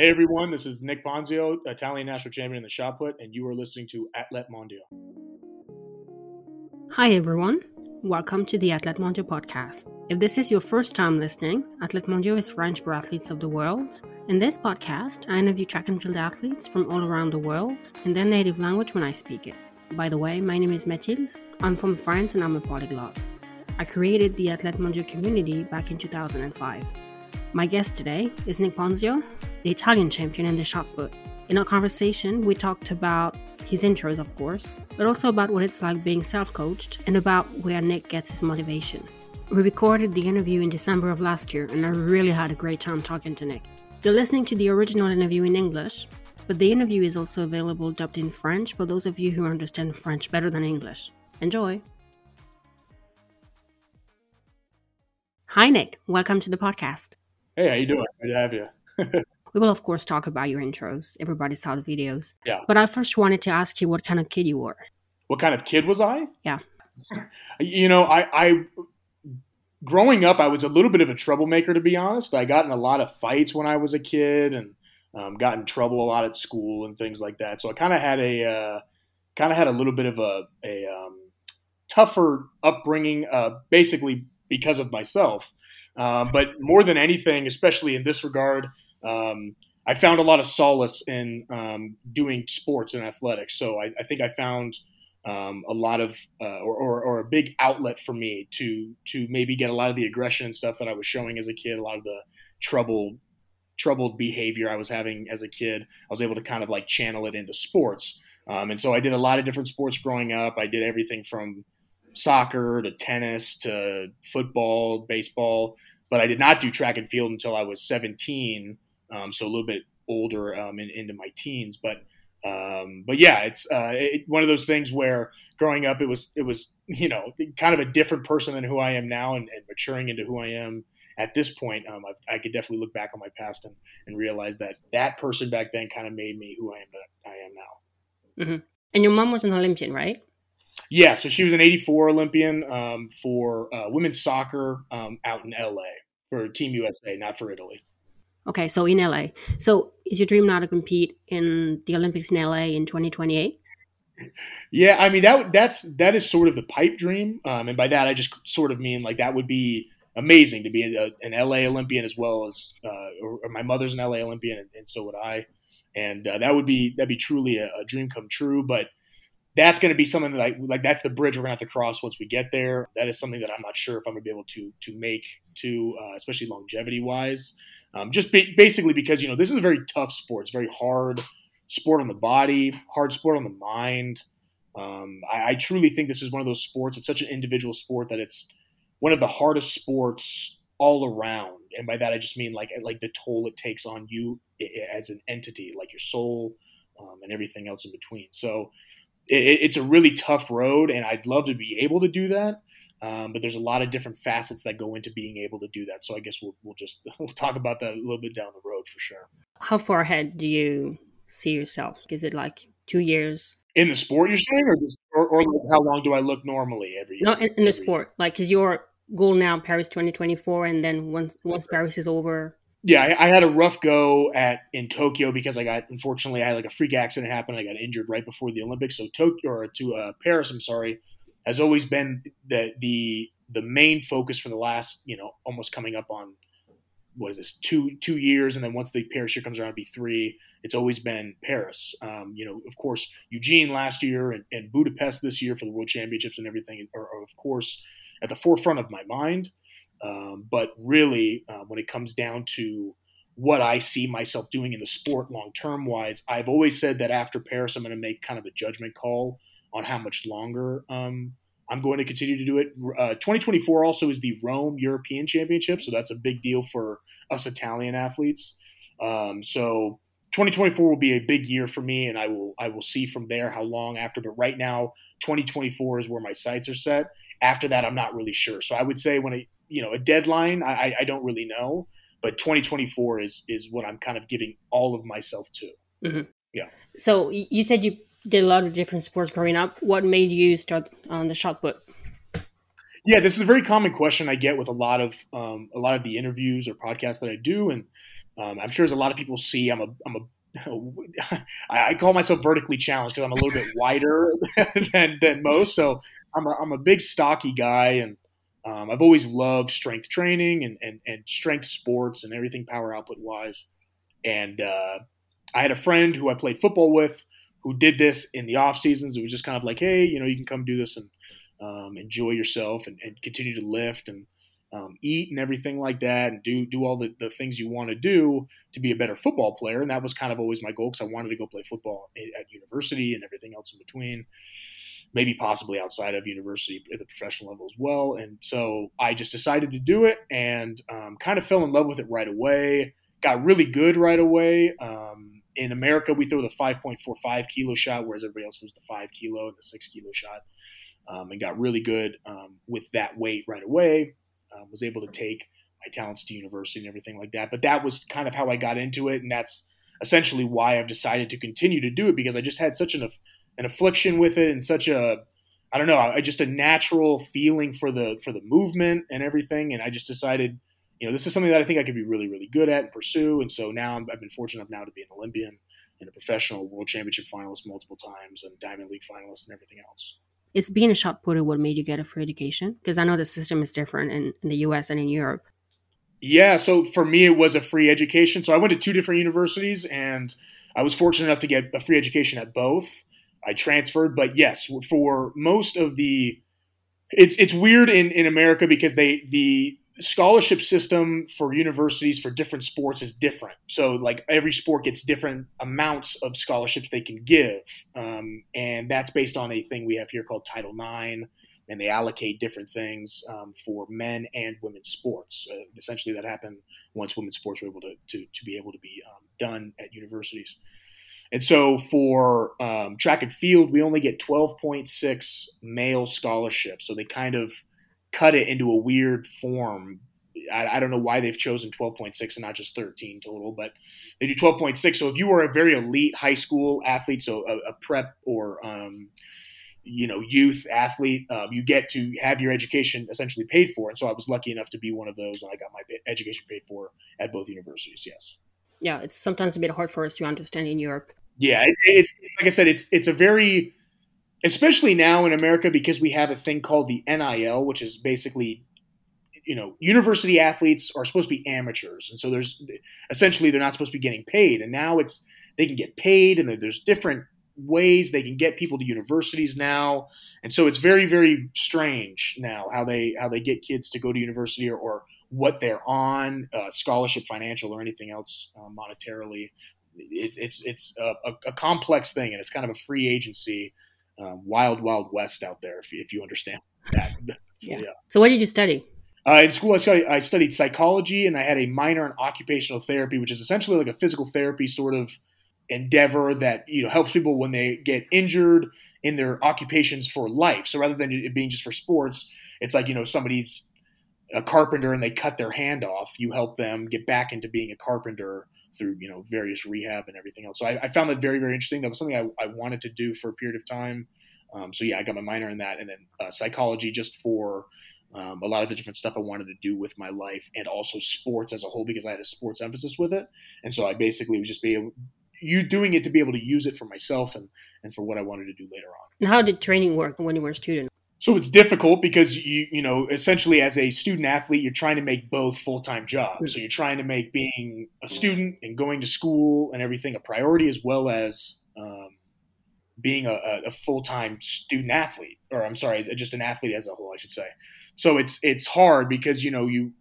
Hey everyone, this is Nick Ponzio, Italian national champion in the shot put, and you are listening to Athlètes Mondiaux. Hi everyone, welcome to the Athlètes Mondiaux podcast. If this is your first time listening, Athlètes Mondiaux is French for athletes of the world. In this podcast, I interview track and field athletes from all around the world in their native language when I speak it. By the way, my name is Mathilde. I'm from France and I'm a polyglot. I created the Athlètes Mondiaux community back in 2005. My guest today is Nick Ponzio, the Italian champion in the shot put. In our conversation, we talked about his intros, of course, but also about what it's like being self coached and about where Nick gets his motivation. We recorded the interview in December of last year, and I really had a great time talking to Nick. You're listening to the original interview in English, but the interview is also available dubbed in French for those of you who understand French better than English. Enjoy! Hi, Nick. Welcome to the podcast. Hey, how you doing? Good to have you. we will, of course, talk about your intros. Everybody saw the videos. Yeah. But I first wanted to ask you what kind of kid you were. What kind of kid was I? Yeah. you know, I, I growing up, I was a little bit of a troublemaker, to be honest. I got in a lot of fights when I was a kid, and um, got in trouble a lot at school and things like that. So I kind of had a uh, kind of had a little bit of a, a um, tougher upbringing, uh, basically because of myself. Um, but more than anything, especially in this regard, um, I found a lot of solace in um, doing sports and athletics. So I, I think I found um, a lot of, uh, or, or, or, a big outlet for me to to maybe get a lot of the aggression and stuff that I was showing as a kid, a lot of the troubled troubled behavior I was having as a kid. I was able to kind of like channel it into sports. Um, and so I did a lot of different sports growing up. I did everything from soccer to tennis to football, baseball, but I did not do track and field until I was 17, um, so a little bit older um, in, into my teens. But um, but yeah, it's uh, it, one of those things where growing up, it was it was you know kind of a different person than who I am now, and, and maturing into who I am at this point, um, I, I, could definitely look back on my past and, and realize that that person back then kind of made me who I am I am now. Mm-hmm. And your mom was an Olympian, right? Yeah, so she was an '84 Olympian um, for uh, women's soccer um, out in LA for Team USA, not for Italy. Okay, so in LA. So is your dream now to compete in the Olympics in LA in 2028? Yeah, I mean that that's that is sort of the pipe dream, um, and by that I just sort of mean like that would be amazing to be a, an LA Olympian as well as uh, or, or my mother's an LA Olympian, and, and so would I, and uh, that would be that'd be truly a, a dream come true. But that's going to be something that I, like that's the bridge we're going to have to cross once we get there. That is something that I'm not sure if I'm going to be able to to make to uh, especially longevity wise. Um, just ba- basically because you know this is a very tough sport. It's very hard sport on the body, hard sport on the mind. Um, I, I, truly think this is one of those sports. It's such an individual sport that it's one of the hardest sports all around. And by that I just mean like like the toll it takes on you as an entity, like your soul um, and everything else in between. So it, it's a really tough road, and I'd love to be able to do that. Um, but there's a lot of different facets that go into being able to do that. So I guess we'll, we'll just we'll talk about that a little bit down the road for sure. How far ahead do you see yourself? Is it like two years in the sport? You're saying, or just, or, or like how long do I look normally every year? No, in, in the sport, like is your goal now Paris 2024, and then once once Paris is over, yeah, I, I, had a rough go at in Tokyo because I got unfortunately I had like a freak accident happen. I got injured right before the Olympics. So Tokyo or to uh, Paris, I'm sorry, has always been the the the main focus for the last you know almost coming up on what is this two two years, and then once the Paris year comes around, be three. It's always been Paris. Um, you know, of course, Eugene last year and, and, Budapest this year for the World Championships and everything are, are of course at the forefront of my mind. Um, but really, uh, when it comes down to what I see myself doing in the sport long term wise, I've always said that after Paris, I'm going to make kind of a judgment call on how much longer um, I'm going to continue to do it. Uh, 2024 also is the Rome European Championship, so that's a big deal for us Italian athletes. Um, so 2024 will be a big year for me, and I will I will see from there how long after. But right now, 2024 is where my sights are set. After that, I'm not really sure. So I would say when it, you know a deadline I, I don't really know but 2024 is is what i'm kind of giving all of myself to mm-hmm. yeah so you said you did a lot of different sports growing up what made you start on the shot put yeah this is a very common question i get with a lot of um, a lot of the interviews or podcasts that i do and Um, I'm sure as a lot of people see, I'm a I'm a I call myself vertically challenged because I'm a little bit wider than, than most. So I'm a, I'm a big stocky guy, and um, I've always loved strength training and, and, and strength sports and everything power output wise. And uh, I had a friend who I played football with who did this in the off seasons. It was just kind of like, hey, you know, you can come do this and um, enjoy yourself and, and, continue to lift and um, eat and everything like that, and do do all the, the things you want to do to be a better football player. And that was kind of always my goal because I wanted to go play football at university and everything else in between maybe possibly outside of university at the professional level as well. And so I just decided to do it and um, kind of fell in love with it right away. Got really good right away. Um, in America, we throw the 5.45 kilo shot, whereas everybody else throws the five kilo and the six kilo shot. Um, and got really good um, with that weight right away. Um, was able to take my talents to university and everything like that. But that was kind of how I got into it, and that's essentially why I've decided to continue to do it because I just had such an an affliction with it and such a I don't know, I, just a natural feeling for the for the movement and everything. And I just decided, you know, this is something that I think I could be really, really good at and pursue. And so now i have been fortunate enough now to be an Olympian and a professional world championship finalist multiple times and Diamond League finalist and everything else. Is being a shot putter what made you get a free education? Because I know the system is different in, in the US and in Europe. Yeah, so for me, it was a free education. So I went to two different universities and I was fortunate enough to get a free education at both. I transferred. But yes, for most of the, it's it's weird in in America because they the scholarship system for universities for different sports is different. So like every sport gets different amounts of scholarships they can give, um, and that's based on a thing we have here called Title IX. And they allocate different things um, for men and women's sports. Uh, essentially, that happened once women's sports were able to, to, to be able to be um, done at universities. And so for um, track and field, we only get 12.6 male scholarships. So they kind of cut it into a weird form. I, I don't know why they've chosen 12.6 and not just 13 total, but they do 12.6. So if you were a very elite high school athlete, so a, a prep or um, you know youth athlete, um, you get to have your education essentially paid for. And so I was lucky enough to be one of those, and I got my education paid for at both universities. Yes yeah, it's sometimes a bit hard for us to understand in Europe. Yeah, it, it's like I said, it's it's a very, especially now in America because we have a thing called the NIL, which is basically, you know, university athletes are supposed to be amateurs, and so there's essentially they're not supposed to be getting paid, and now it's they can get paid, and there's different ways they can get people to universities now. And so it's very very strange now how they how they get kids to go to university or, or what they're on, uh, scholarship, financial, or anything else uh, monetarily. It's it's it's a, a, complex thing, and it's kind of a free agency, um, wild wild west out there. If you, if you understand that. yeah. yeah. So what did you study? Uh, in school, I studied, I studied psychology, and I had a minor in occupational therapy, which is essentially like a physical therapy sort of endeavor that you know helps people when they get injured in their occupations for life. So rather than it being just for sports, it's like you know somebody's a carpenter and they cut their hand off, you help them get back into being a carpenter through you know various rehab and everything else. So I, I found that very very interesting. That was something I, I wanted to do for a period of time. Um, so yeah, I got my minor in that, and then uh, psychology just for um, a lot of the different stuff I wanted to do with my life, and also sports as a whole because I had a sports emphasis with it. And so I basically was just be you doing it to be able to use it for myself and and for what I wanted to do later on. And how did training work when you were a student? So it's difficult because you you know essentially as a student athlete you're trying to make both full time jobs. So you're trying to make being a student and going to school and everything a priority as well as um, being a, a full time student athlete, or I'm sorry, just an athlete as a whole, I should say. So it's it's hard because you know you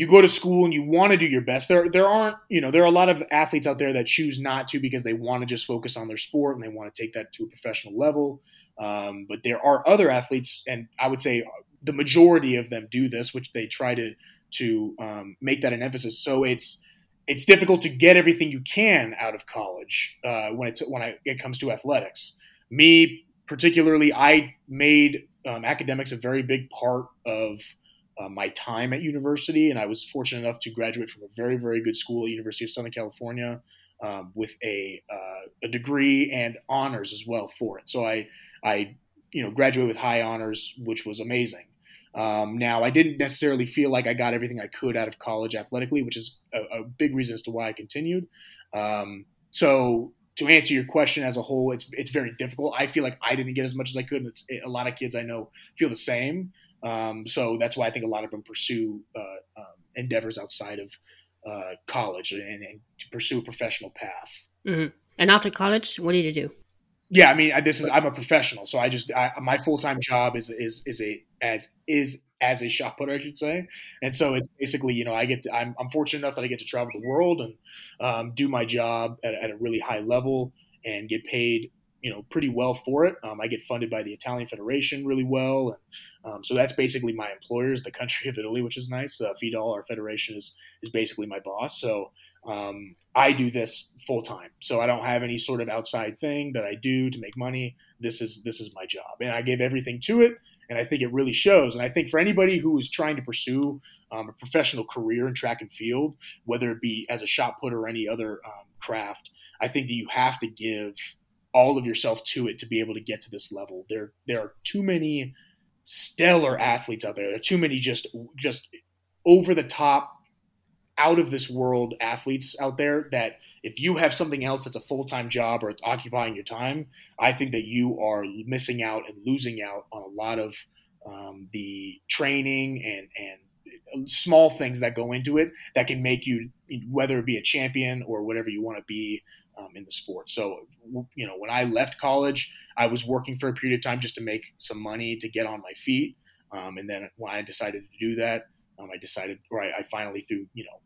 you go to school and you want to do your best. There there aren't you know there are a lot of athletes out there that choose not to because they want to just focus on their sport and they want to take that to a professional level. Um, but there are other athletes, and I would say the majority of them do this, which they try to to um, make that an emphasis. So it's it's difficult to get everything you can out of college uh, when it when I, it comes to athletics. Me particularly, I made um, academics a very big part of uh, my time at university, and I was fortunate enough to graduate from a very very good school at University of Southern California um, with a uh, a degree and honors as well for it. So I I you know graduated with high honors, which was amazing. Um, now, I didn't necessarily feel like I got everything I could out of college athletically, which is a, a big reason as to why I continued. Um, so, to answer your question as a whole, it's it's very difficult. I feel like I didn't get as much as I could. And a lot of kids I know feel the same. Um, so that's why I think a lot of them pursue uh, um, endeavors outside of uh, college and, and, to pursue a professional path. Mm-hmm. And after college, what did you do? Yeah, I mean, this is I'm a professional, so I just I, my full time job is is is a as is as a shot putter, I should say. And so it's basically, you know, I get to, I'm I'm fortunate enough that I get to travel the world and um, do my job at, at, a really high level and get paid, you know, pretty well for it. Um, I get funded by the Italian Federation really well, and um, so that's basically my employers, the country of Italy, which is nice. Uh, FIDAL, our federation, is is basically my boss. So um, I do this full time, so I don't have any sort of outside thing that I do to make money. This is this is my job, and I give everything to it, and I think it really shows. And I think for anybody who is trying to pursue um, a professional career in track and field, whether it be as a shot putter or any other um, craft, I think that you have to give all of yourself to it to be able to get to this level. There there are too many stellar athletes out there. There are too many just just over the top out of this world athletes out there that if you have something else that's a full time job or it's occupying your time, I think that you are missing out and losing out on a lot of um, the training and and small things that go into it that can make you whether it be a champion or whatever you want to be um, in the sport. So you know when I left college, I was working for a period of time just to make some money to get on my feet, um, and then when I decided to do that. Um, I decided, or I, I finally, threw, you know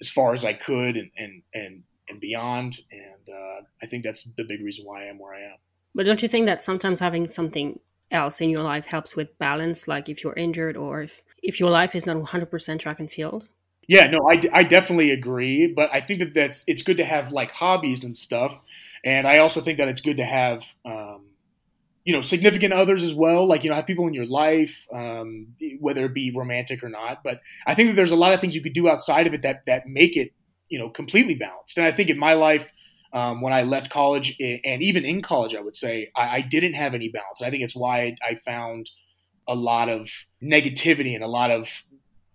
as far as I could and and and, and beyond. And uh, I think that's the big reason why I am where I am. But don't you think that sometimes having something else in your life helps with balance, like if you're injured or if if your life is not 100% track and field? Yeah, no, I, I definitely agree. But I think that that's it's good to have like hobbies and stuff. And I also think that it's good to have um, you know significant others as well like you know have people in your life um, whether it be romantic or not but i think that there's a lot of things you could do outside of it that that make it you know completely balanced and i think in my life um, when i left college and even in college i would say i, I didn't have any balance i think it's why I found a lot of negativity and a lot of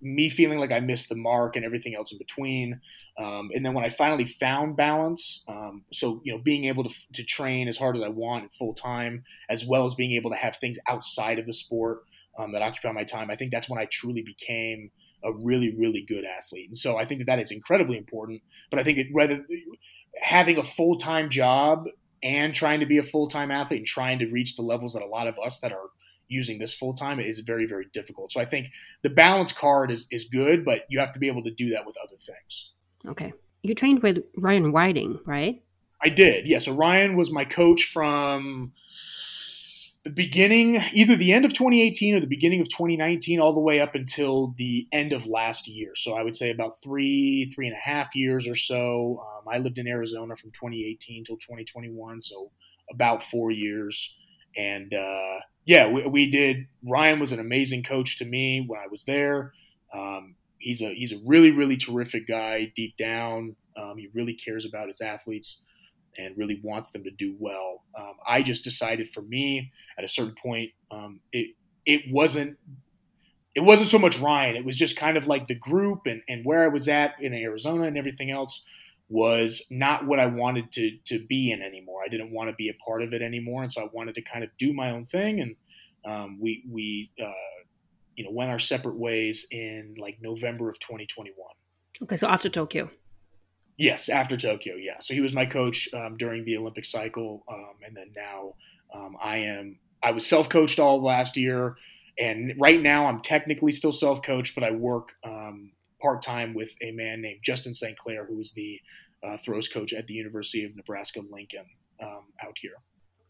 me feeling like I missed the mark and everything else in between. Um, and then when I finally found balance, um, so you know, being able to, to train as hard as I want full time, as well as being able to have things outside of the sport um, that occupy my time, I think that's when I truly became a really, really good athlete. And so I think that that is incredibly important. But I think it, whether having a full time job and trying to be a full time athlete and trying to reach the levels that a lot of us that are using this full time is very very difficult. So I think the balance card is is good, but you have to be able to do that with other things. Okay, you trained with Ryan Whiting, right? I did. Yeah. So Ryan was my coach from the beginning, either the end of 2018 or the beginning of 2019, all the way up until the end of last year. So I would say about three, three and a half years or so. Um, I lived in Arizona from 2018 till 2021, so about four years. And uh, yeah, we, we, did. Ryan was an amazing coach to me when I was there. Um, he's a he's a really really terrific guy deep down. Um, he really cares about his athletes and really wants them to do well. Um, I just decided for me at a certain point, um, it it wasn't it wasn't so much Ryan. It was just kind of like the group and, and where I was at in Arizona and everything else was not what I wanted to to be in anymore. I didn't want to be a part of it anymore, and so I wanted to kind of do my own thing. And um, we we uh, you know went our separate ways in like November of 2021. Okay, so after Tokyo. Yes, after Tokyo. Yeah, so he was my coach um, during the Olympic cycle, um, and then now um, I am. I was self coached all last year, and right now I'm technically still self coached, but I work um, part time with a man named Justin St. Clair, who is the uh, throws coach at the University of Nebraska Lincoln um, out here.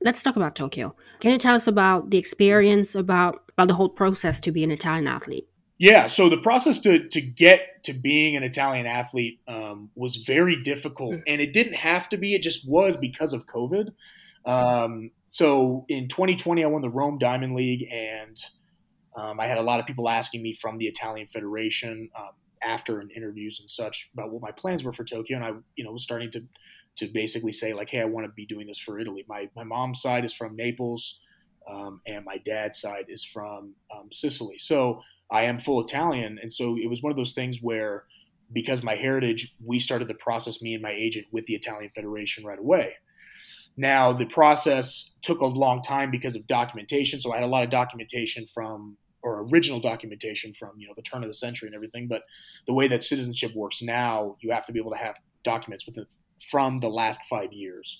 Let's talk about Tokyo. Can you tell us about the experience, about about the whole process to be an Italian athlete? Yeah, so the process to to get to being an Italian athlete um, was very difficult, mm. and it didn't have to be. It just was because of COVID. Um, so in 2020, I won the Rome Diamond League, and um, I had a lot of people asking me from the Italian Federation. After in interviews and such about what my plans were for Tokyo, and I, you know, was starting to to basically say like, hey, I want to be doing this for Italy. My my mom's side is from Naples, um, and my dad's side is from um, Sicily. So I am full Italian, and so it was one of those things where, because my heritage, we started the process, me and my agent, with the Italian Federation right away. Now the process took a long time because of documentation, so I had a lot of documentation from or original documentation from you know the turn of the century and everything. But the way that citizenship works now, you have to be able to have documents within from the last five years.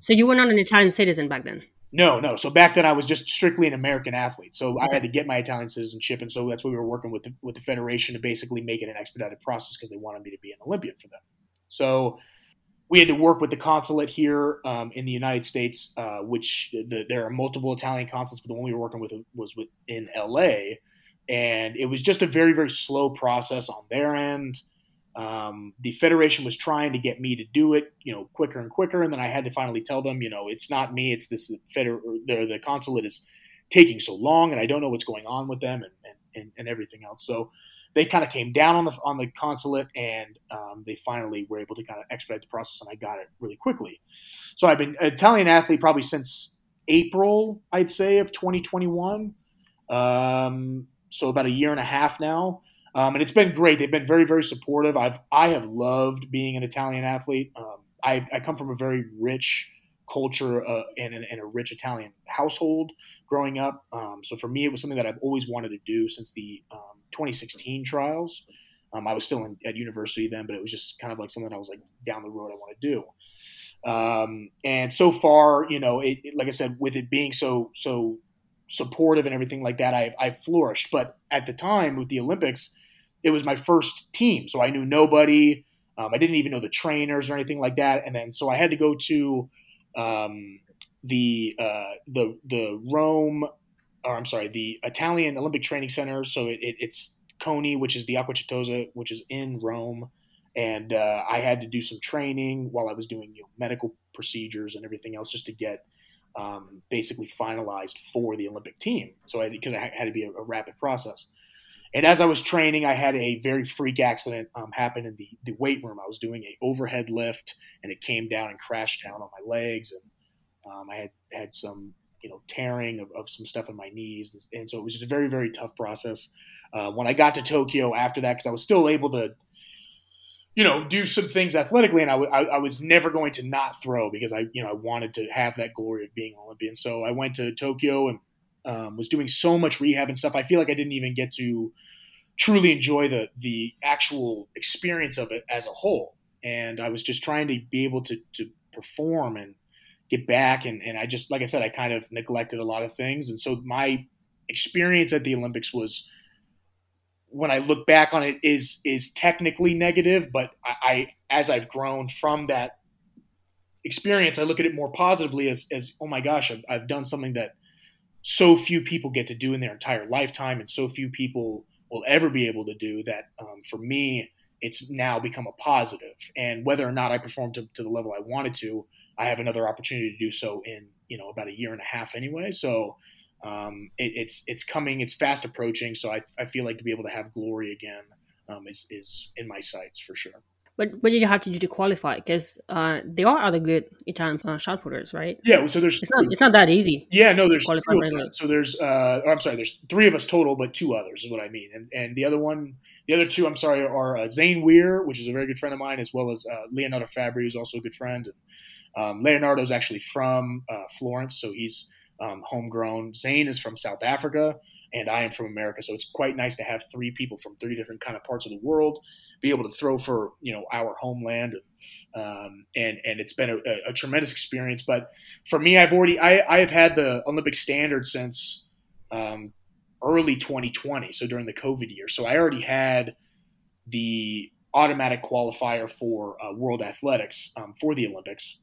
So you were not an Italian citizen back then. No, no. So back then I was just strictly an American athlete. So I had to get my Italian citizenship, and so that's what we were working with the, with the federation to basically make it an expedited process because they wanted me to be an Olympian for them. So we had to work with the consulate here um, in the United States, uh, which the, there are multiple Italian consulates, but the one we were working with was in LA, and it was just a very very slow process on their end. Um, the federation was trying to get me to do it, you know, quicker and quicker, and then I had to finally tell them, you know, it's not me, it's this feder- the, the consulate is taking so long, and I don't know what's going on with them and, and, and everything else. So they kind of came down on the on the consulate, and um, they finally were able to kind of expedite the process, and I got it really quickly. So I've been an Italian athlete probably since April, I'd say, of 2021. Um, so about a year and a half now. Um, and it's been great. They've been very, very supportive. I've I have loved being an Italian athlete. Um, I, I, come from a very rich culture uh, and, and, a rich Italian household growing up. Um, so for me, it was something that I've always wanted to do since the um, 2016 trials. Um, I was still in, at university then, but it was just kind of like something I was like down the road I want to do. Um, and so far, you know, it, it, like I said, with it being so so supportive and everything like that, I've, I've flourished. But at the time with the Olympics, it was my first team, so I knew nobody. Um, I didn't even know the trainers or anything like that, and then so I had to go to um, the uh, the the Rome, or I'm sorry, the Italian Olympic Training Center. So it, it, it's CONI, which is the Acquacetosa, which is in Rome, and uh, I had to do some training while I was doing you know, medical procedures and everything else just to get um, basically finalized for the Olympic team. So I because I had to be a, a rapid process. And as I was training, I had a very freak accident um, happen in the, the weight room. I was doing a overhead lift, and it came down and crashed down on my legs, and um, I had had some you know tearing of, of some stuff in my knees, and, and, so it was just a very very tough process. Uh, when I got to Tokyo after that, because I was still able to you know, do some things athletically, and I, was never going to not throw because I, you know, I wanted to have that glory of being an Olympian. So I went to Tokyo and um, was doing so much rehab and stuff. I feel like I didn't even get to truly enjoy the the actual experience of it as a whole. And I was just trying to be able to to perform and get back. And, and I just, like I said, I kind of neglected a lot of things. And so my experience at the Olympics was, when I look back on it, is is technically negative. But I, I as I've grown from that experience, I look at it more positively as, as oh my gosh, I've, I've done something that so few people get to do in their entire lifetime, and so few people will ever be able to do that. Um, for me, it's now become a positive, and whether or not I perform to, to the level I wanted to, I have another opportunity to do so in you know about a year and a half anyway. So um, it, it's it's coming, it's fast approaching. So I, I feel like to be able to have glory again um, is is in my sights for sure. But what did you have to do to qualify? Because uh, there are other good Italian uh, shot putters, right? Yeah. So there's it's not it's not that easy. Yeah. No. There's so there's uh, I'm sorry. There's three of us total, but two others is what I mean. And and the other one, the other two, I'm sorry, are uh, Zane Weir, which is a very good friend of mine, as well as uh, Leonardo Fabbri, who's also a good friend. And, um, Leonardo's actually from uh, Florence, so he's um, homegrown. Zane is from South Africa and I am from America. So it's quite nice to have three people from three different kind of parts of the world be able to throw for you know our homeland, um, and and it's been a, a, tremendous experience. But for me, I've already I I have had the Olympic standard since um, early 2020, so during the COVID year. So I already had the automatic qualifier for uh, World Athletics um, for the Olympics,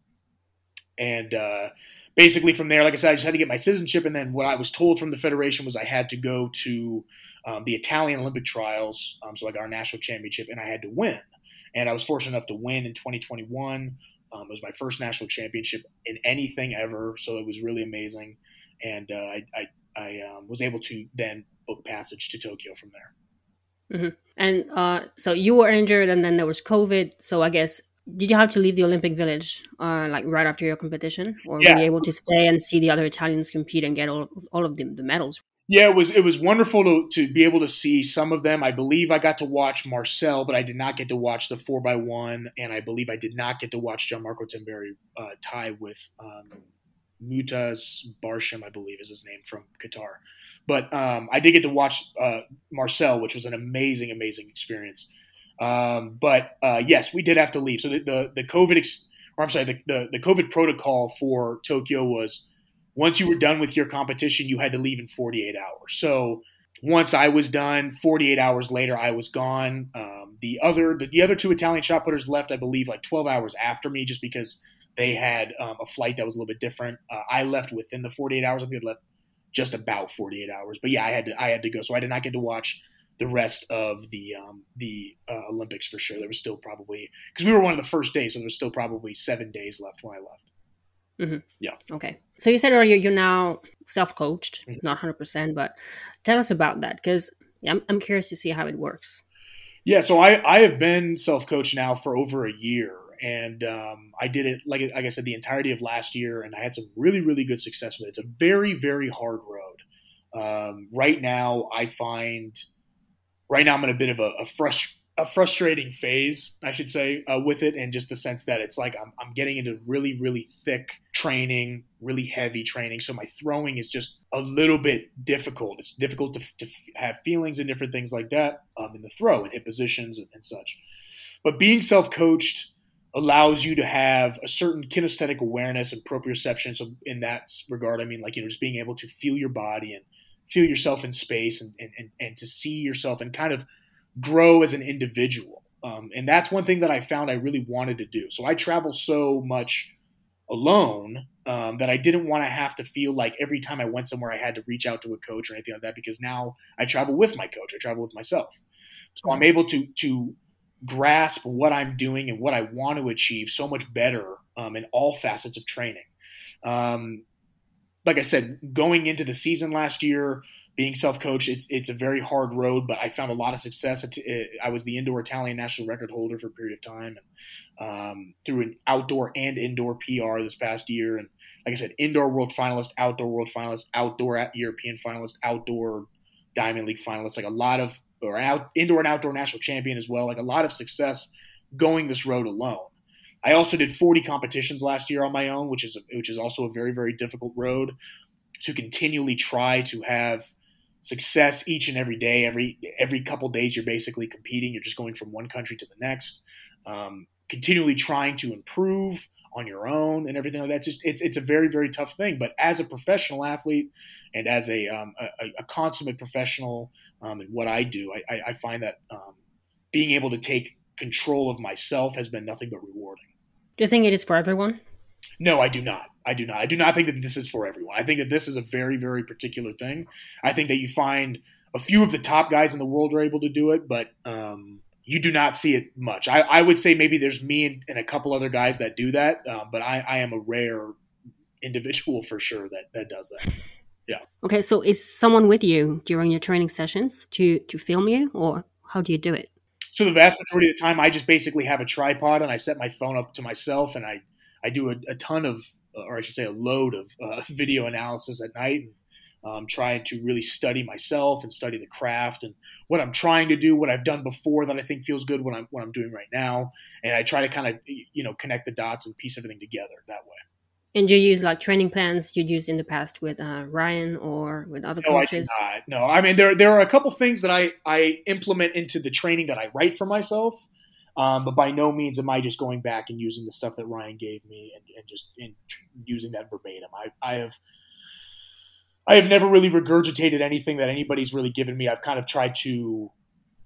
and uh, basically from there, like I said, I just had to get my citizenship, and then what I was told from the federation was I had to go to um, the Italian Olympic trials, um, so like our national championship, and I had to win. And I was fortunate enough to win in 2021. Um, it was my first national championship in anything ever, so it was really amazing. And uh, I, I, I um, was able to then book passage to Tokyo from there. Mm-hmm. And uh, so you were injured, and then there was COVID. So I guess did you have to leave the Olympic Village uh, like right after your competition, or yeah. were you able to stay and see the other Italians compete and get all all of the, the medals? Yeah, it was it was wonderful to to be able to see some of them. I believe I got to watch Marcel, but I did not get to watch the four x one, and I believe I did not get to watch Gianmarco Tamberi uh, tie with um, Mutaz Barshim, I believe is his name from Qatar. But um, I did get to watch uh, Marcel, which was an amazing, amazing experience. Um, but uh, yes, we did have to leave. So the the, the COVID, ex- or I'm sorry, the, the, the COVID protocol for Tokyo was once you were done with your competition, you had to leave in 48 hours. So once I was done, 48 hours later, I was gone. Um, the other the, the, other two Italian shot putters left, I believe, like 12 hours after me, just because they had um, a flight that was a little bit different. Uh, I left within the 48 hours. I think I left just about 48 hours. But yeah, I had to I had to go, so I did not get to watch the rest of the um, the uh, Olympics for sure. There was still probably because we were one of the first days, so there was still probably seven days left when I left. Mm-hmm. Yeah. Okay. So you said earlier you're now self coached, mm-hmm. not 100%, but tell us about that because I'm, I'm curious to see how it works. Yeah. So I, I have been self coached now for over a year. And um, I did it, like, like I said, the entirety of last year, and I had some really, really good success with it. It's a very, very hard road. Um, right now, I find right now I'm in a bit of a, a frust- a frustrating phase, I should say, uh, with it, and just the sense that it's like I'm, I'm getting into really, really thick training, really heavy training. So my throwing is just a little bit difficult. It's difficult to, to have feelings and different things like that um, in the throw and hit positions and, and such. But being self coached allows you to have a certain kinesthetic awareness and proprioception. So in that regard, I mean, like, you know, just being able to feel your body and feel yourself in space and, and, and, to see yourself and kind of – grow as an individual. Um, and that's one thing that I found I really wanted to do. So I travel so much alone um, that I didn't want to have to feel like every time I went somewhere I had to reach out to a coach or anything like that because now I travel with my coach. I travel with myself. So I'm able to to grasp what I'm doing and what I want to achieve so much better um, in all facets of training. Um, like I said, going into the season last year, being self-coached, it's it's a very hard road, but I found a lot of success. I was the indoor Italian national record holder for a period of time, and um, through an outdoor and indoor PR this past year. And like I said, indoor world finalist, outdoor world finalist, outdoor European finalist, outdoor Diamond League finalist. Like a lot of or out, indoor and outdoor national champion as well. Like a lot of success going this road alone. I also did 40 competitions last year on my own, which is which is also a very very difficult road to continually try to have success each and every day. Every every couple days, you're basically competing. You're just going from one country to the next, um, continually trying to improve on your own and everything like that. It's just it's it's a very very tough thing. But as a professional athlete and as a um, a, a, consummate professional um, in what I do, I, I, I find that um, being able to take control of myself has been nothing but rewarding. Do you think it is for everyone? No, I do not. I do not. I do not think that this is for everyone. I think that this is a very, very particular thing. I think that you find a few of the top guys in the world are able to do it, but um, you do not see it much. I, I, would say maybe there's me and, and, a couple other guys that do that, uh, but I, I, am a rare individual for sure that, that does that. Yeah. Okay, so is someone with you during your training sessions to to film you, or how do you do it? So the vast majority of the time, I just basically have a tripod and I set my phone up to myself, and I I do a, a ton of or I should say, a load of uh, video analysis at night. And, um, trying to really study myself and study the craft and what I'm trying to do, what I've done before that I think feels good, what I'm what I'm doing right now, and I try to kind of you know connect the dots and piece everything together that way. And you use like training plans you'd used in the past with uh, Ryan or with other no, coaches? I not. No, I mean there there are a couple things that I I implement into the training that I write for myself. Um, but by no means am I just going back and using the stuff that Ryan gave me and, and just in, using that verbatim. I, I have I have never really regurgitated anything that anybody's really given me. I've kind of tried to.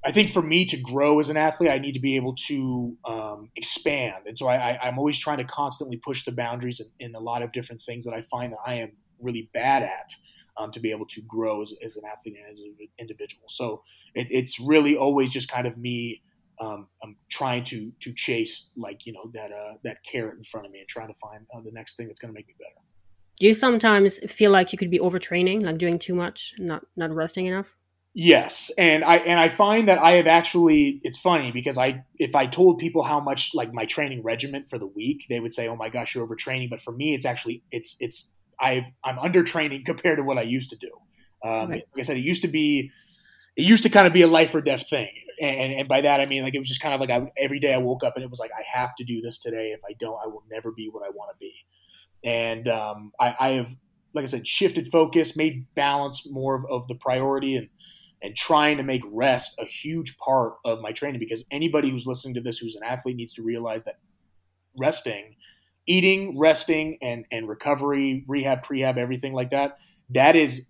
I think for me to grow as an athlete, I need to be able to um, expand, and so I, am always trying to constantly push the boundaries in, in, a lot of different things that I find that I am really bad at. Um, to be able to grow as, as, an athlete and as an individual, so it, it's really always just kind of me um, I'm trying to to chase like you know that uh, that carrot in front of me and trying to find uh, the next thing that's going to make me better. Do you sometimes feel like you could be overtraining, like doing too much, not not resting enough? Yes, and I and I find that I have actually. It's funny because I if I told people how much like my training regimen for the week, they would say, "Oh my gosh, you're overtraining." But for me, it's actually it's it's I I'm undertraining compared to what I used to do. Um, Like I said, it used to be it used to kind of be a life or death thing, and and by that I mean like it was just kind of like I, every day I woke up and it was like I have to do this today. If I don't, I will never be what I want to be. And um, I, I have, like I said, shifted focus, made balance more of, of the priority, and and trying to make rest a huge part of my training because anybody who's listening to this who's an athlete needs to realize that resting eating resting and and recovery rehab prehab everything like that that is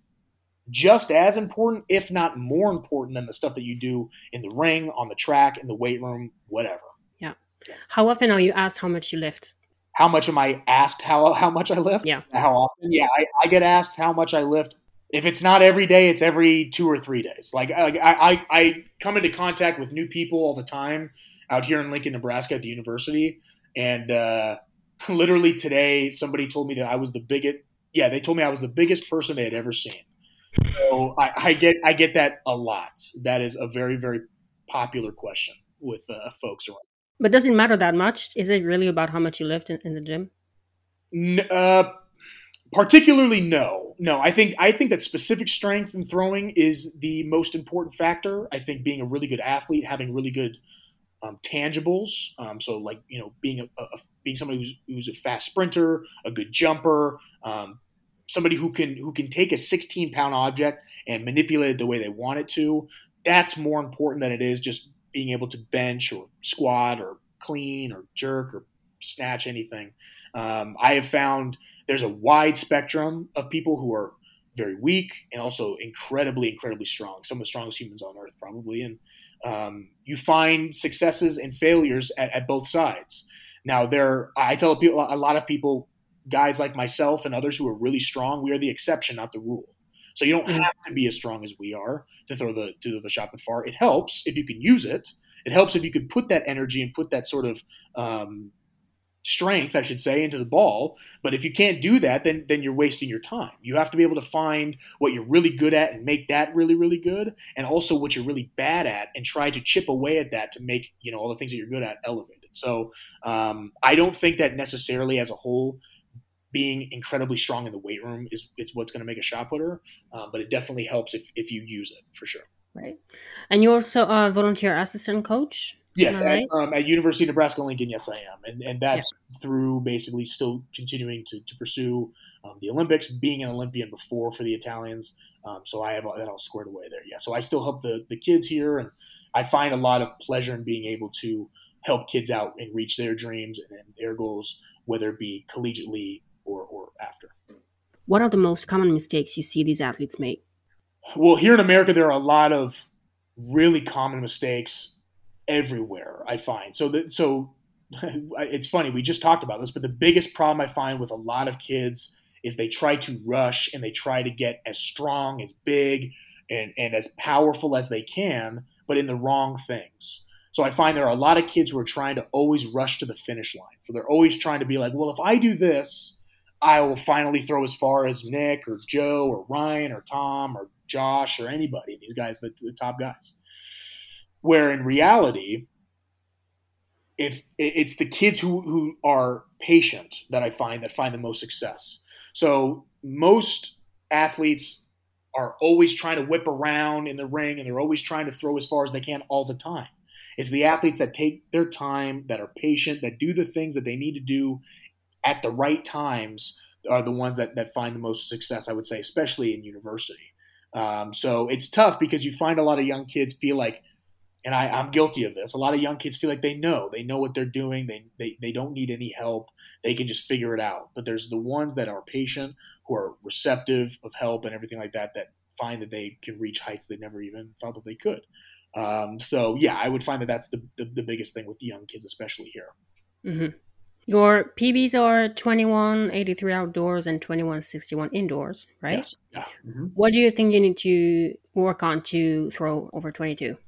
just as important if not more important than the stuff that you do in the ring on the track in the weight room whatever. Yeah, how often are you asked how much you lift? How much am i asked how how much i lift? Yeah. How often? Yeah I, I get asked how much i lift if it's not every day, it's every two or three days. Like I, I, I come into contact with new people all the time out here in Lincoln, Nebraska at the university, and uh, literally today somebody told me that I was the biggest. Yeah, they told me I was the biggest person they had ever seen. So I, I get I get that a lot. That is a very very popular question with uh, folks around. But does it matter that much? Is it really about how much you lift in, in the gym? uh, particularly, no no, I think I think that specific strength in throwing is the most important factor. I think being a really good athlete, having really good um, tangibles, um, so like you know being a, a, being somebody who's who's a fast sprinter, a good jumper, um, somebody who can who can take a 16 pound object and manipulate it the way they want it to. That's more important than it is just being able to bench or squat or clean or jerk or snatch anything. Um, I have found there's a wide spectrum of people who are very weak and also incredibly, incredibly strong. Some of the strongest humans on earth, probably. And um, you find successes and failures at, at both sides. Now, there, I tell people, a lot of people, guys like myself and others who are really strong, we are the exception, not the rule. So you don't mm-hmm. have to be as strong as we are to throw the to throw the shot and far. It helps if you can use it. It helps if you can put that energy and put that sort of um, strength, I should say, into the ball. But if you can't do that, then then you're wasting your time. You have to be able to find what you're really good at and make that really really good, and also what you're really bad at and try to chip away at that to make you know all the things that you're good at elevated. So um, I don't think that necessarily as a whole. Being incredibly strong in the weight room is it's what's going to make a shot putter, um, but it definitely helps if, if you use it for sure. Right, and you're also a volunteer assistant coach. Yes, right? at, um, at, University of Nebraska Lincoln, yes, I am, and and that's yeah. through basically still continuing to to pursue um, the Olympics, being an Olympian before for the Italians. Um, so I have that all squared away there. Yeah, so I still help the the kids here, and I find a lot of pleasure in being able to help kids out and reach their dreams and, and their goals, whether it be collegiately or or after. What are the most common mistakes you see these athletes make? Well, here in America, there are a lot of really common mistakes everywhere. I find so that so it's funny we just talked about this, but the biggest problem I find with a lot of kids is they try to rush and they try to get as strong, as big, and, and as powerful as they can, but in the wrong things. So I find there are a lot of kids who are trying to always rush to the finish line. So they're always trying to be like, well, if I do this, I will finally throw as far as Nick or Joe or Ryan or Tom or Josh or anybody. These guys, the, the top guys. Where in reality, if it's the kids who, who are patient that I find that find the most success. So most athletes are always trying to whip around in the ring and they're always trying to throw as far as they can all the time. It's the athletes that take their time, that are patient, that do the things that they need to do at the right times are the ones that, that find the most success, I would say, especially in university. Um, so it's tough because you find a lot of young kids feel like and I, I'm guilty of this. A lot of young kids feel like they know, they know what they're doing. They, they, they don't need any help. They can just figure it out. But there's the ones that are patient, who are receptive of help and everything like that, that find that they can reach heights they never even thought that they could. Um, so yeah, I would find that that's the, the, the biggest thing with young kids, especially here. Mm-hmm. Your PBs are 2183 outdoors and 2161 indoors, right? Yes. Yeah. Mm-hmm. What do you think you need to work on to throw over 22?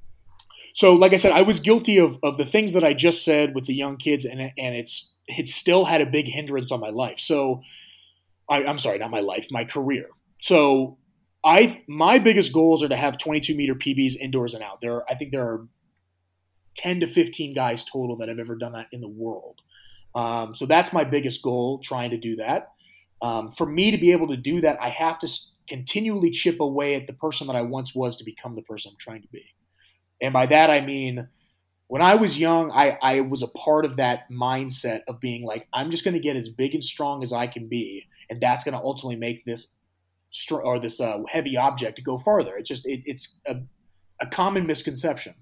So, like I said, I was guilty of, of the things that I just said with the young kids, and and it's it still had a big hindrance on my life. So, I, I'm sorry, not my life, my career. So, I my biggest goals are to have 22 meter PBs indoors and out. There, I think there are 10 to 15 guys total that have ever done that in the world. Um, so that's my biggest goal, trying to do that. Um, for me to be able to do that, I have to continually chip away at the person that I once was to become the person I'm trying to be. And by that, I mean, when I was young, I, I was a part of that mindset of being like, I'm just going to get as big and strong as I can be. And that's going to ultimately make this or this uh, heavy object go farther. It's just, it, it's a, a common misconception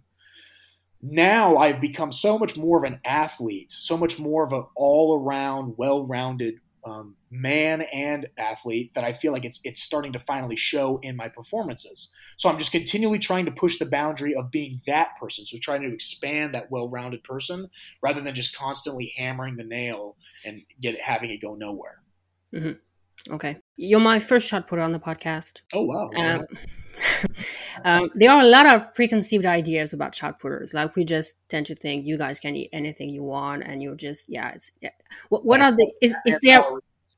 now I've become so much more of an athlete, so much more of an all around, well rounded um, man and athlete that I feel like it's it's starting to finally show in my performances. So I'm just continually trying to push the boundary of being that person. So trying to expand that well-rounded person rather than just constantly hammering the nail and get having it go nowhere. Mm-hmm. Okay, you're my first shot putter on the podcast. Oh wow! Um, um, there are a lot of preconceived ideas about shot putters. Like we just tend to think you guys can eat anything you want, and you're just yeah. It's yeah. What, what are the is is there?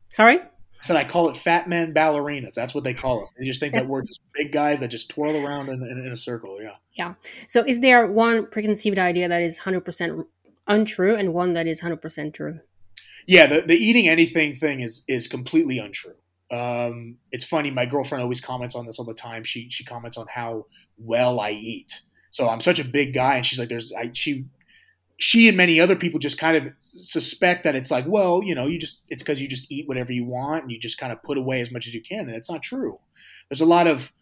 Sorry. I said I call it fat men ballerinas. That's what they call us. They just think that we're just big guys that just twirl around in, in, in a circle. Yeah. Yeah. So is there one preconceived idea that is hundred percent untrue and one that is hundred percent true? Yeah, the, the eating anything thing is is completely untrue. Um, it's funny. My girlfriend always comments on this all the time. She she comments on how well I eat. So I'm such a big guy, and she's like, "There's I, she." She and many other people just kind of suspect that it's like, well, you know, you just it's because you just eat whatever you want and you just kind of put away as much as you can, and it's not true. There's a lot of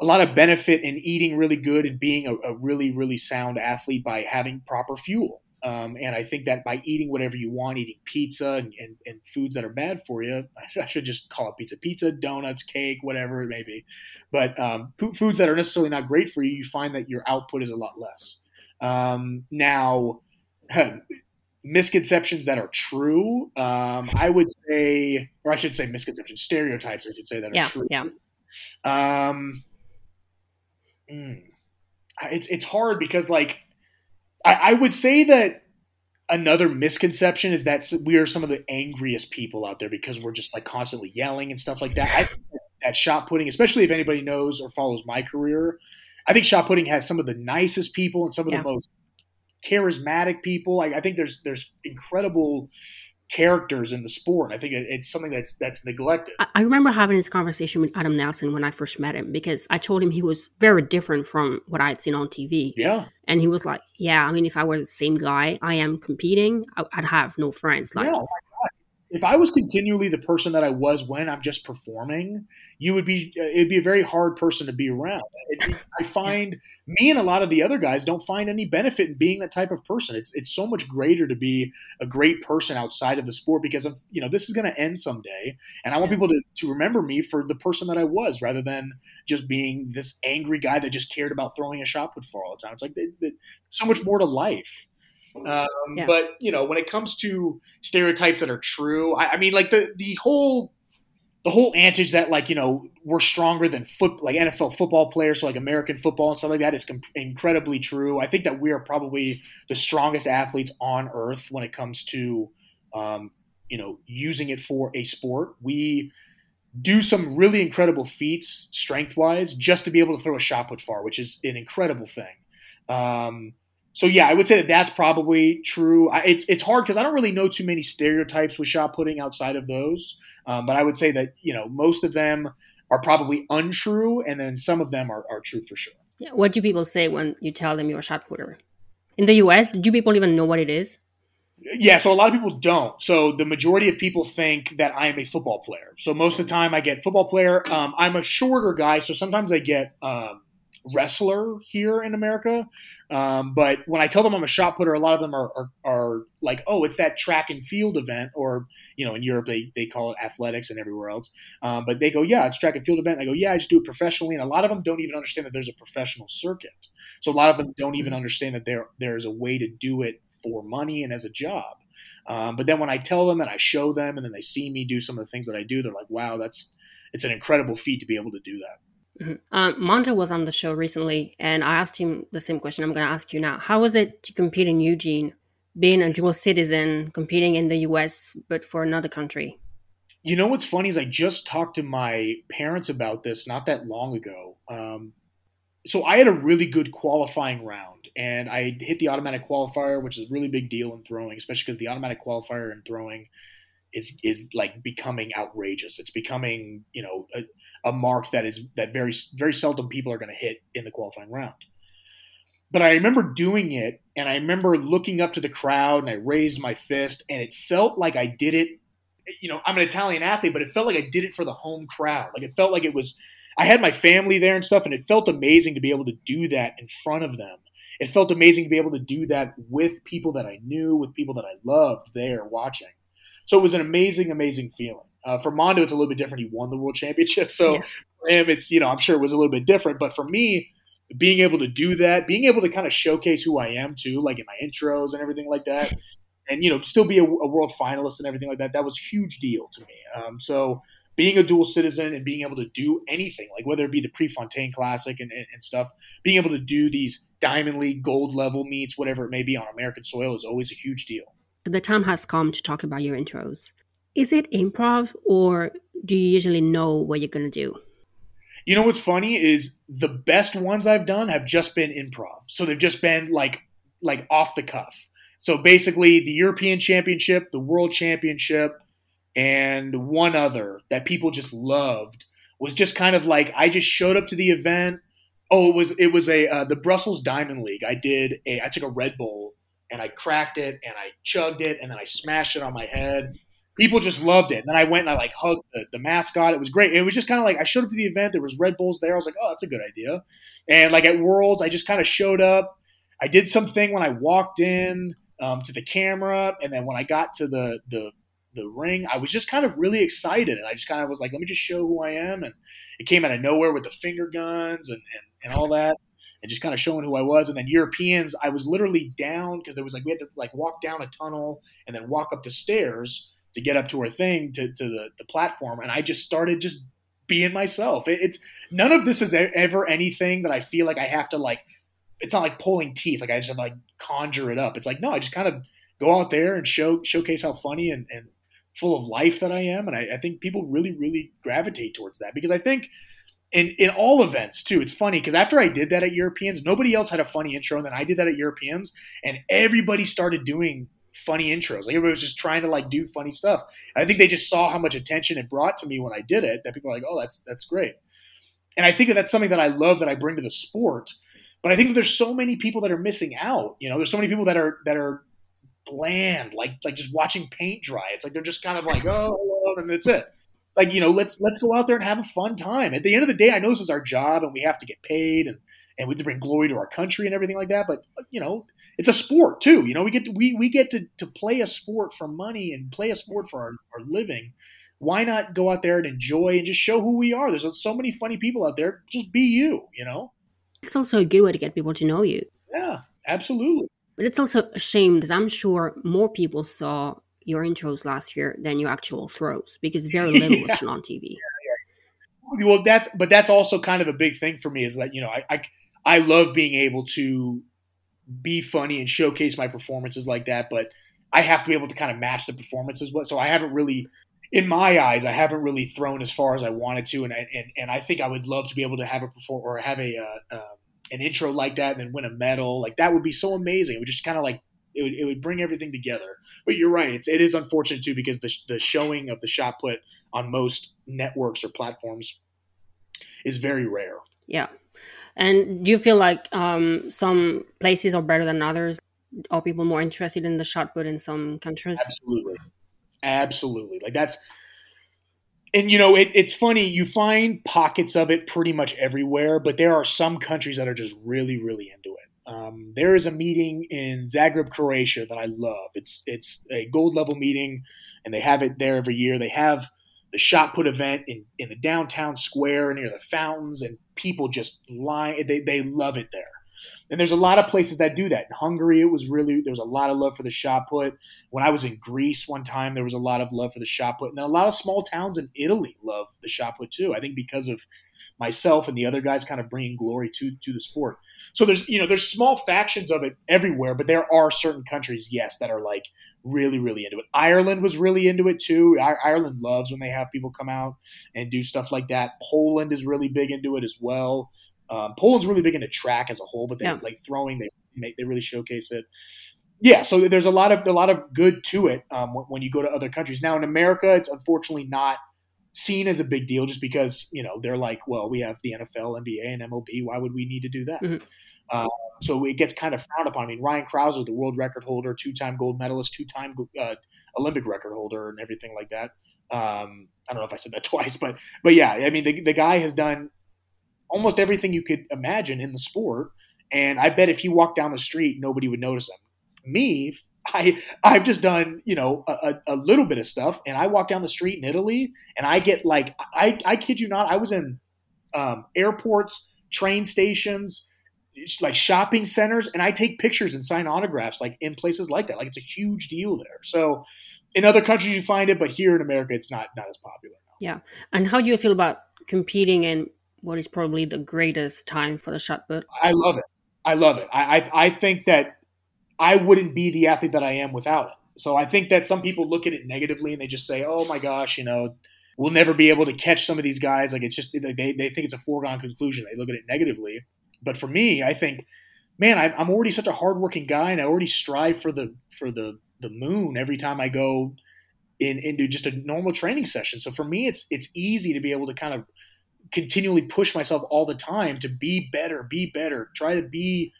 a lot of benefit in eating really good and being a, a really really sound athlete by having proper fuel. Um, and I think that by eating whatever you want, eating pizza and, and, and, foods that are bad for you, I should just call it pizza, pizza, donuts, cake, whatever it may be. But um, foods that are necessarily not great for you, you find that your output is a lot less. Um, now, misconceptions that are true, um, I would say, or I should say misconceptions, stereotypes, I should say that are yeah, true. Yeah. Um, mm, it's it's hard because like I, I would say that another misconception is that we are some of the angriest people out there because we're just like constantly yelling and stuff like that. I think that shot putting, especially if anybody knows or follows my career, I think shot putting has some of the nicest people and some of yeah. the most charismatic people. Like I think there's there's incredible characters in the sport. I think it's something that's that's neglected. I remember having this conversation with Adam Nelson when I first met him because I told him he was very different from what I had seen on TV. Yeah, and he was like, "Yeah, I mean, if I were the same guy I am competing, I'd have no friends." Like, yeah, if I was continually the person that I was when I'm just performing, you would be it'd be a very hard person to be around. It, I find me and a lot of the other guys don't find any benefit in being that type of person. It's it's so much greater to be a great person outside of the sport because of you know this is going to end someday, and I want people to to remember me for the person that I was rather than just being this angry guy that just cared about throwing a shot put for all the time. It's like they, they, so much more to life. Um, yeah. But you know, when it comes to stereotypes that are true, I, I, mean, like the the whole the whole antage that like you know we're stronger than foot like NFL football players, so like American football and stuff like that is com- incredibly true. I think that we are probably the strongest athletes on earth when it comes to um, you know using it for a sport. We do some really incredible feats strength wise just to be able to throw a shot put far, which is an incredible thing. Um, so yeah, I would say that that's probably true. I, it's it's hard because I don't really know too many stereotypes with shot putting outside of those. Um, but I would say that you know most of them are probably untrue, and then some of them are, are true for sure. Yeah, what do people say when you tell them you're a shot putter? In the U.S., do people even know what it is? Yeah, so a lot of people don't. So the majority of people think that I am a football player. So most of the time, I get football player. Um, I'm a shorter guy, so sometimes I get um, wrestler here in America. Um, but when I tell them I'm a shot putter, a lot of them are, are, are, like, oh, it's that track and field event, or you know, in Europe they, they call it athletics and everywhere else. Um, but they go, yeah, it's track and field event. And I go, yeah, I just do it professionally. And a lot of them don't even understand that there's a professional circuit. So a lot of them don't even understand that there there is a way to do it for money and as a job. Um, but then when I tell them and I show them, and then they see me do some of the things that I do, they're like, wow, that's it's an incredible feat to be able to do that. Mm-hmm. Mondo was on the show recently, and I asked him the same question I'm going to ask you now. How was it to compete in Eugene, being a dual citizen, competing in the U.S. but for another country? You know what's funny is I just talked to my parents about this not that long ago. Um, so I had a really good qualifying round, and I hit the automatic qualifier, which is a really big deal in throwing, especially because the automatic qualifier in throwing is is like becoming outrageous. It's becoming you know a mark that is that very very seldom people are going to hit in the qualifying round. But I remember doing it, and I remember looking up to the crowd, and I raised my fist, and it felt like I did it. You know, I'm an Italian athlete, but it felt like I did it for the home crowd. Like it felt like it was. I had my family there and stuff, and it felt amazing to be able to do that in front of them. It felt amazing to be able to do that with people that I knew, with people that I loved there watching. So it was an amazing, amazing feeling. Uh, for Mondo, it's a little bit different. He won the world championship, so yeah. for him, it's you know I'm sure it was a little bit different. But for me, being able to do that, being able to kind of showcase who I am too, like in my intros and everything like that, and you know still be a, a world finalist and everything like that, that was a huge deal to me. Um, so being a dual citizen and being able to do anything, like whether it be the Prefontaine Classic and, and, and, stuff, being able to do these Diamond League gold level meets, whatever it may be on American soil, is always a huge deal the time has come to talk about your intros. Is it improv or do you usually know what you're going to do? You know what's funny is the best ones I've done have just been improv. So they've just been like like off the cuff. So basically the European Championship, the World Championship, and one other that people just loved was just kind of like I just showed up to the event. Oh, it was it was a uh, the Brussels Diamond League. I did a I took a Red Bull and I cracked it and I chugged it and then I smashed it on my head. People just loved it. And then I went and I like hugged the, the mascot. It was great. It was just kind of like I showed up to the event. There was Red Bulls there. I was like, oh, that's a good idea. And like at Worlds, I just kind of showed up. I did something when I walked in um, to the camera, and then when I got to the the the ring, I was just kind of really excited, and I just kind of was like, let me just show who I am. And it came out of nowhere with the finger guns and and, and all that and just kind of showing who I was. And then Europeans, I was literally down because it was like we had to like walk down a tunnel and then walk up the stairs to get up to our thing to, to the, the platform. And I just started just being myself. It, it's none of this is ever anything that I feel like I have to like. It's not like pulling teeth. Like I just have to like conjure it up. It's like no, I just kind of go out there and show showcase how funny and, and full of life that I am. And I, I think people really really gravitate towards that because I think in in all events too. It's funny because after I did that at Europeans, nobody else had a funny intro, and then I did that at Europeans, and everybody started doing funny intros. Like everybody was just trying to like do funny stuff. I think they just saw how much attention it brought to me when I did it. That people are like, oh, that's that's great. And I think that that's something that I love that I bring to the sport. But I think there's so many people that are missing out. You know, there's so many people that are that are bland, like like just watching paint dry. It's like they're just kind of like, oh, and that's it like you know let's let's go out there and have a fun time at the end of the day i know this is our job and we have to get paid and and we have to bring glory to our country and everything like that but you know it's a sport too. You know we get to, we, we get to, to play a sport for money and play a sport for our, our living. Why not go out there and enjoy and just show who we are? There's so many funny people out there. Just be you you know? It's also a good way to get people to know you. Yeah absolutely. But it's also a shame because i'm sure more people saw your intros last year than your actual throws because very little yeah. was shown on TV. Yeah, well, that's but that's also kind of a big thing for me is that you know I, I I love being able to be funny and showcase my performances like that, but I have to be able to kind of match the performances. What so I haven't really, in my eyes, I haven't really thrown as far as I wanted to, and I, and, and I think I would love to be able to have a perform or have a uh, uh, an intro like that and then win a medal. Like that would be so amazing. It would just kind of like it would, it would bring everything together. But you're right; it's it is unfortunate too because the the showing of the shot put on most networks or platforms is very rare. Yeah, and do you feel like um, some places are better than others? Are people more interested in the shot put in some countries? Absolutely, absolutely. Like that's. And you know it, it's funny you find pockets of it pretty much everywhere, but there are some countries that are just really, really into it um, there is a meeting in Zagreb, Croatia that I love. It's it's a gold level meeting, and they have it there every year. They have the shot put event in, in the downtown square near the fountains, and people just line. They they love it there. And there's a lot of places that do that. In Hungary, it was really there was a lot of love for the shot put. When I was in Greece one time, there was a lot of love for the shot put, and then a lot of small towns in Italy love the shot put too. I think because of myself and the other guys kind of bringing glory to to the sport. So there's you know there's small factions of it everywhere, but there are certain countries, yes, that are like really really into it. Ireland was really into it too. Ireland loves when they have people come out and do stuff like that. Poland is really big into it as well. Um, Poland's really big into track as a whole, but they yeah. like throwing they make they really showcase it. Yeah, so there's a lot of a lot of good to it um, when you go to other countries. Now in America, it's unfortunately not seen as a big deal just because you know they're like, well, we have the NFL, NBA, and MLB. Why would we need to do that? Mm-hmm. Uh, so it gets kind of frowned upon. I mean, Ryan Crouser, the world record holder, two-time gold medalist, two-time uh, Olympic record holder, and everything like that. Um, I don't know if I said that twice, but but yeah, I mean, the, the guy has done almost everything you could imagine in the sport, and I bet if he walked down the street, nobody would notice him. Me, I I've just done you know a, a, little bit of stuff, and I walk down the street in Italy, and I get like I I kid you not, I was in um, airports, train stations, like shopping centers, and I take pictures and sign autographs like in places like that. Like it's a huge deal there. So in other countries you find it, but here in America it's not not as popular. Now. Yeah, and how do you feel about competing in what is probably the greatest time for the shot put? I love it. I love it. I, I, I think that I wouldn't be the athlete that I am without it. So I think that some people look at it negatively and they just say, "Oh my gosh, you know, we'll never be able to catch some of these guys." Like it's just they they think it's a foregone conclusion. They look at it negatively. But for me, I think, man, I'm already such a hardworking guy, and I already strive for the for the the moon every time I go in into just a normal training session. So for me, it's it's easy to be able to kind of continually push myself all the time to be better, be better, try to be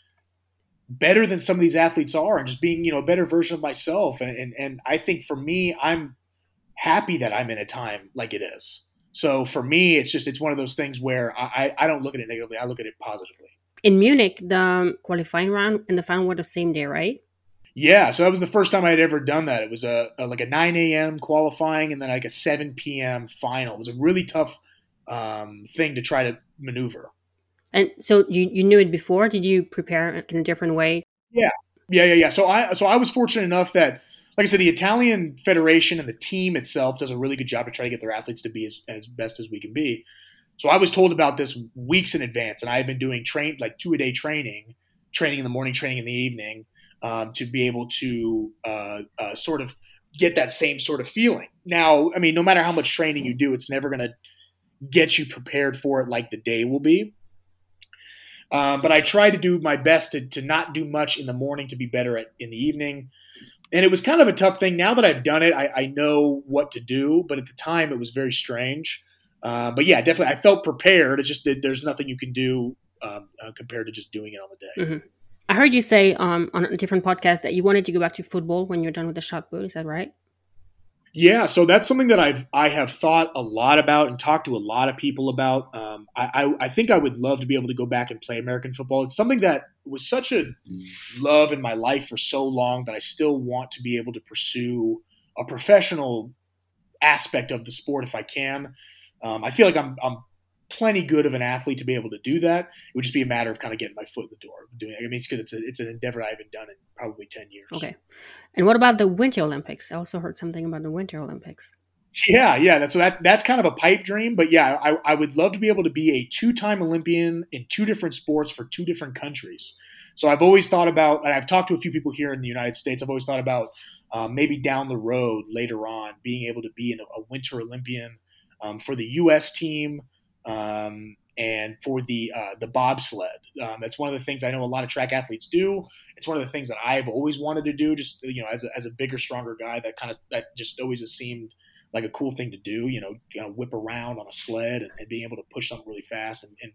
better than some of these athletes are and just being, you know, a better version of myself. And, and, and I think for me, I'm happy that I'm in a time like it is. So for me, it's just, it's one of those things where I, I don't look at it negatively. I look at it positively. In Munich, the qualifying round and the final were the same day, right? Yeah, so that was the first time I had ever done that. It was a, a, like a 9 a.m. qualifying and then like a 7 p.m. final. It was a really tough um, thing to try to maneuver. And so you, you knew it before? Did you prepare in a different way? Yeah, yeah, yeah, yeah. So I so I was fortunate enough that, like I said, the Italian Federation and the team itself does a really good job to try to get their athletes to be as, as best as we can be. So I was told about this weeks in advance, and I had been doing train like two a day training, training in the morning, training in the evening, um, to be able to uh, uh, sort of get that same sort of feeling. Now, I mean, no matter how much training you do, it's never going to get you prepared for it like the day will be. Um, but I try to do my best to, to not do much in the morning to be better at in the evening. And it was kind of a tough thing. Now that I've done it, I, I know what to do. But at the time, it was very strange. Uh, but yeah, definitely, I felt prepared. It's just that there's nothing you can do um, uh, compared to just doing it on the day. Mm-hmm. I heard you say um, on a different podcast that you wanted to go back to football when you're done with the shot put. Is that right? Yeah, so that's something that I've I have thought a lot about and talked to a lot of people about. Um, I, I, I think I would love to be able to go back and play American football. It's something that was such a love in my life for so long that I still want to be able to pursue a professional aspect of the sport if I can. Um, I feel like I'm I'm plenty good of an athlete to be able to do that. It would just be a matter of kind of getting my foot in the door. Doing, It. I mean, it's because it's, a, it's an endeavor I haven't done in probably ten years. Okay, and what about the Winter Olympics? I also heard something about the Winter Olympics. Yeah, yeah, that's so that. That's kind of a pipe dream, but yeah, I, I would love to be able to be a two-time Olympian in two different sports for two different countries. So I've always thought about, and I've talked to a few people here in the United States. I've always thought about um, maybe down the road later on being able to be a, a Winter Olympian um, for the U.S. team um, and for the uh, the bobsled. Um, that's one of the things I know a lot of track athletes do. It's one of the things that I've always wanted to do. Just you know, as a, as a bigger, stronger guy, that kind of that just always has seemed like a cool thing to do. You know, you know whip around on a sled and, and being able to push something really fast and, and,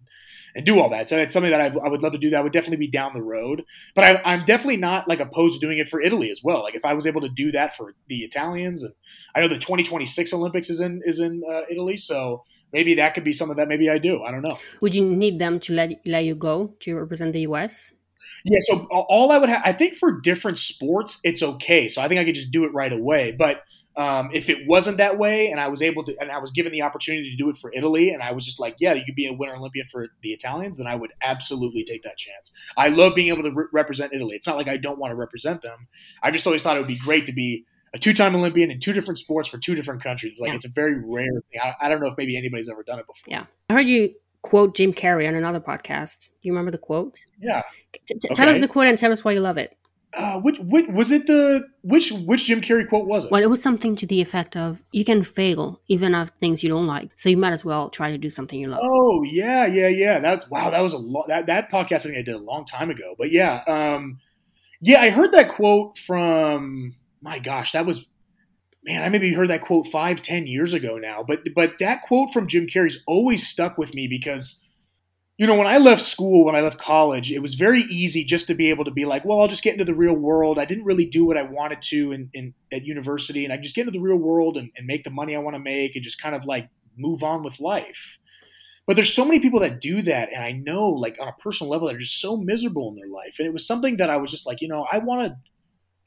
and do all that. So it's something that I've, i would love to do. That would definitely be down the road. But I, am definitely not like opposed to doing it for Italy as well. Like if I was able to do that for the Italians, and I know the 2026 Olympics is in is in uh, Italy, so maybe that could be something that maybe I do. I don't know. Would you need them to let let you go to represent the U.S.? Yeah, so all I would have, I think for different sports, it's okay. So I think I could just do it right away. But um, if it wasn't that way, and I was able to, and I was given the opportunity to do it for Italy, and I was just like, yeah, you could be a Winter Olympian for the Italians, then I would absolutely take that chance. I love being able to re- represent Italy. It's not like I don't want to represent them. I just always thought it would be great to be a two-time Olympian in two different sports for two different countries. Like yeah. it's a very rare thing. I, I, don't know if maybe anybody's ever done it before. Yeah, I heard you quote Jim Carrey on another podcast. Do you remember the quote? Yeah. T- t- Tell us the quote and tell us why you love it. Uh, which, which was it? The which which Jim Carrey quote was it? Well, it was something to the effect of "You can fail even at things you don't like, so you might as well try to do something you love." Oh yeah, yeah, yeah. That's wow. That was a lot. That that podcast I think I did a long time ago. But yeah, um, yeah, I heard that quote from my gosh, that was man. I maybe heard that quote five, ten years ago now. But but that quote from Jim Carrey's always stuck with me because you know, when I left school, when I left college, it was very easy just to be able to be like, well, I'll just get into the real world. I didn't really do what I wanted to in, in at university, and I just get into the real world and, and make the money I want to make and just kind of like move on with life. But there's so many people that do that, and I know, like on a personal level, they're just so miserable in their life. And it was something that I was just like, you know, I want to,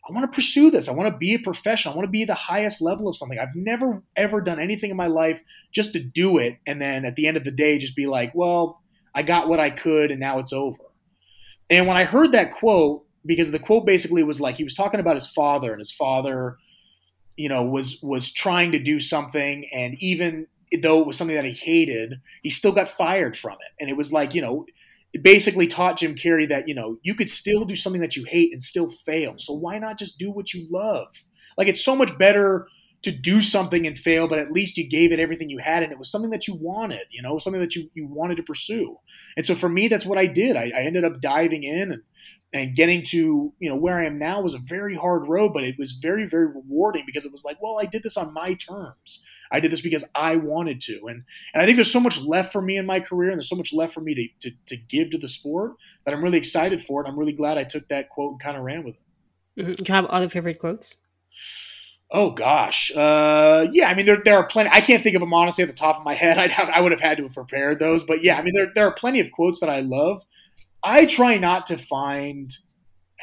I want to pursue this. I want to be a professional. I want to be the highest level of something. I've never ever done anything in my life just to do it, and then at the end of the day, just be like, well I got what I could and now it's over. And when I heard that quote, because the quote basically was like he was talking about his father and his father, you know, was was trying to do something and even though it was something that he hated, he still got fired from it. And it was like, you know, basically taught Jim Carrey that, you know, you could still do something that you hate and still fail. So why not just do what you love? Like it's so much better to do something and fail, but at least you gave it everything you had and it was something that you wanted, you know, something that you, you wanted to pursue. And so for me, that's what I did. I, I ended up diving in and, and getting to, you know, where I am now was a very hard road, but it was very, very rewarding because it was like, well, I did this on my terms. I did this because I wanted to. And and I think there's so much left for me in my career and there's so much left for me to, to, to give to the sport that I'm really excited for it. I'm really glad I took that quote and kind of ran with it. Mm-hmm. Do you have other favorite quotes? Oh gosh, uh, yeah. I mean, there there are plenty. I can't think of them honestly at the top of my head. I'd have I would have had to have prepared those, but yeah. I mean, there there are plenty of quotes that I love. I try not to find.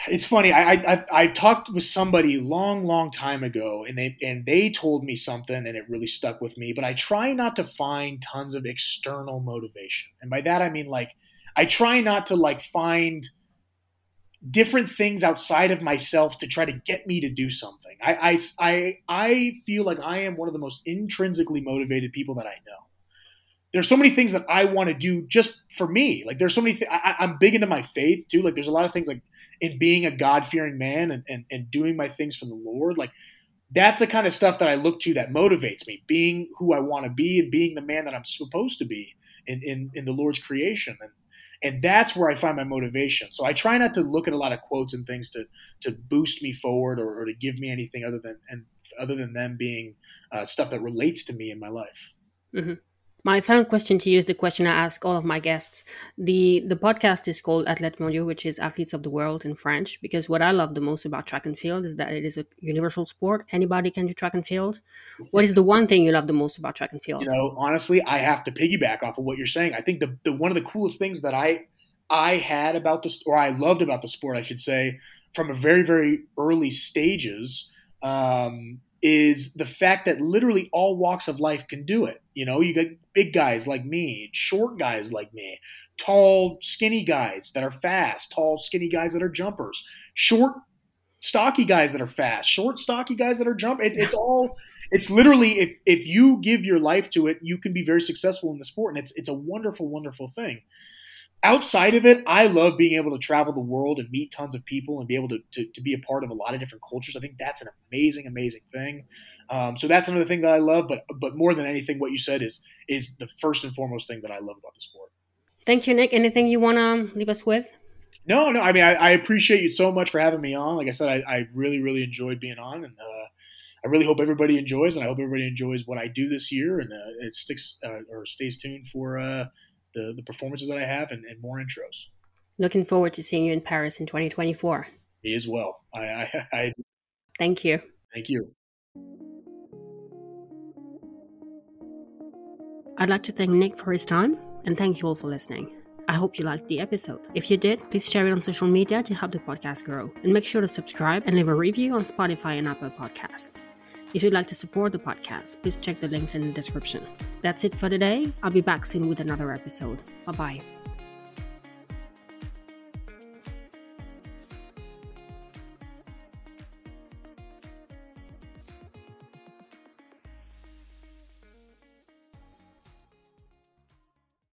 It's funny. I I I talked with somebody long long time ago, and they and they told me something, and it really stuck with me. But I try not to find tons of external motivation, and by that I mean like I try not to like find different things outside of myself to try to get me to do something. I, I, I, I feel like I am one of the most intrinsically motivated people that I know. There's so many things that I want to do just for me. Like there's so many. I'm big into my faith too. Like there's a lot of things like in being a God fearing man and, and, and doing my things for the Lord. Like that's the kind of stuff that I look to that motivates me. Being who I want to be and being the man that I'm supposed to be in, in, in the Lord's creation. And and that's where I find my motivation. So I try not to look at a lot of quotes and things to to boost me forward or, or to give me anything other than and other than them being uh, stuff that relates to me in my life. Mm-hmm. My final question to you is the question I ask all of my guests. The the podcast is called Athlètes Mondiaux, which is athletes of the world in French, because what I love the most about track and field is that it is a universal sport. Anybody can do track and field. What is the one thing you love the most about track and field? You know, honestly, I have to piggyback off of what you're saying. I think the, the one of the coolest things that I I had about this or I loved about the sport, I should say, from a very, very early stages, um, is the fact that literally all walks of life can do it. You know, you got big guys like me, short guys like me, tall, skinny guys that are fast, tall, skinny guys that are jumpers, short, stocky guys that are fast, short, stocky guys that are jump. It, it's all. It's literally if if you give your life to it, you can be very successful in the sport, and it's it's a wonderful, wonderful thing outside of it, I love being able to travel the world and meet tons of people and be able to, to, to be a part of a lot of different cultures. I think that's an amazing, amazing thing. Um, so that's another thing that I love. But but more than anything, what you said is is the first and foremost thing that I love about the sport. Thank you, Nick. Anything you want to leave us with? No, no. I mean, I, I, appreciate you so much for having me on. Like I said, I, I really, really enjoyed being on, and uh, I really hope everybody enjoys, and I hope everybody enjoys what I do this year, and uh, it sticks uh, or stays tuned for uh, the, the performances that I have and, and more intros. Looking forward to seeing you in Paris in 2024. Me as well. I, I, I thank you. Thank you. I'd like to thank Nick for his time and thank you all for listening. I hope you liked the episode. If you did, please share it on social media to help the podcast grow. And make sure to subscribe and leave a review on Spotify and Apple Podcasts. If you'd like to support the podcast, please check the links in the description. That's it for today. I'll be back soon with another episode. Bye bye.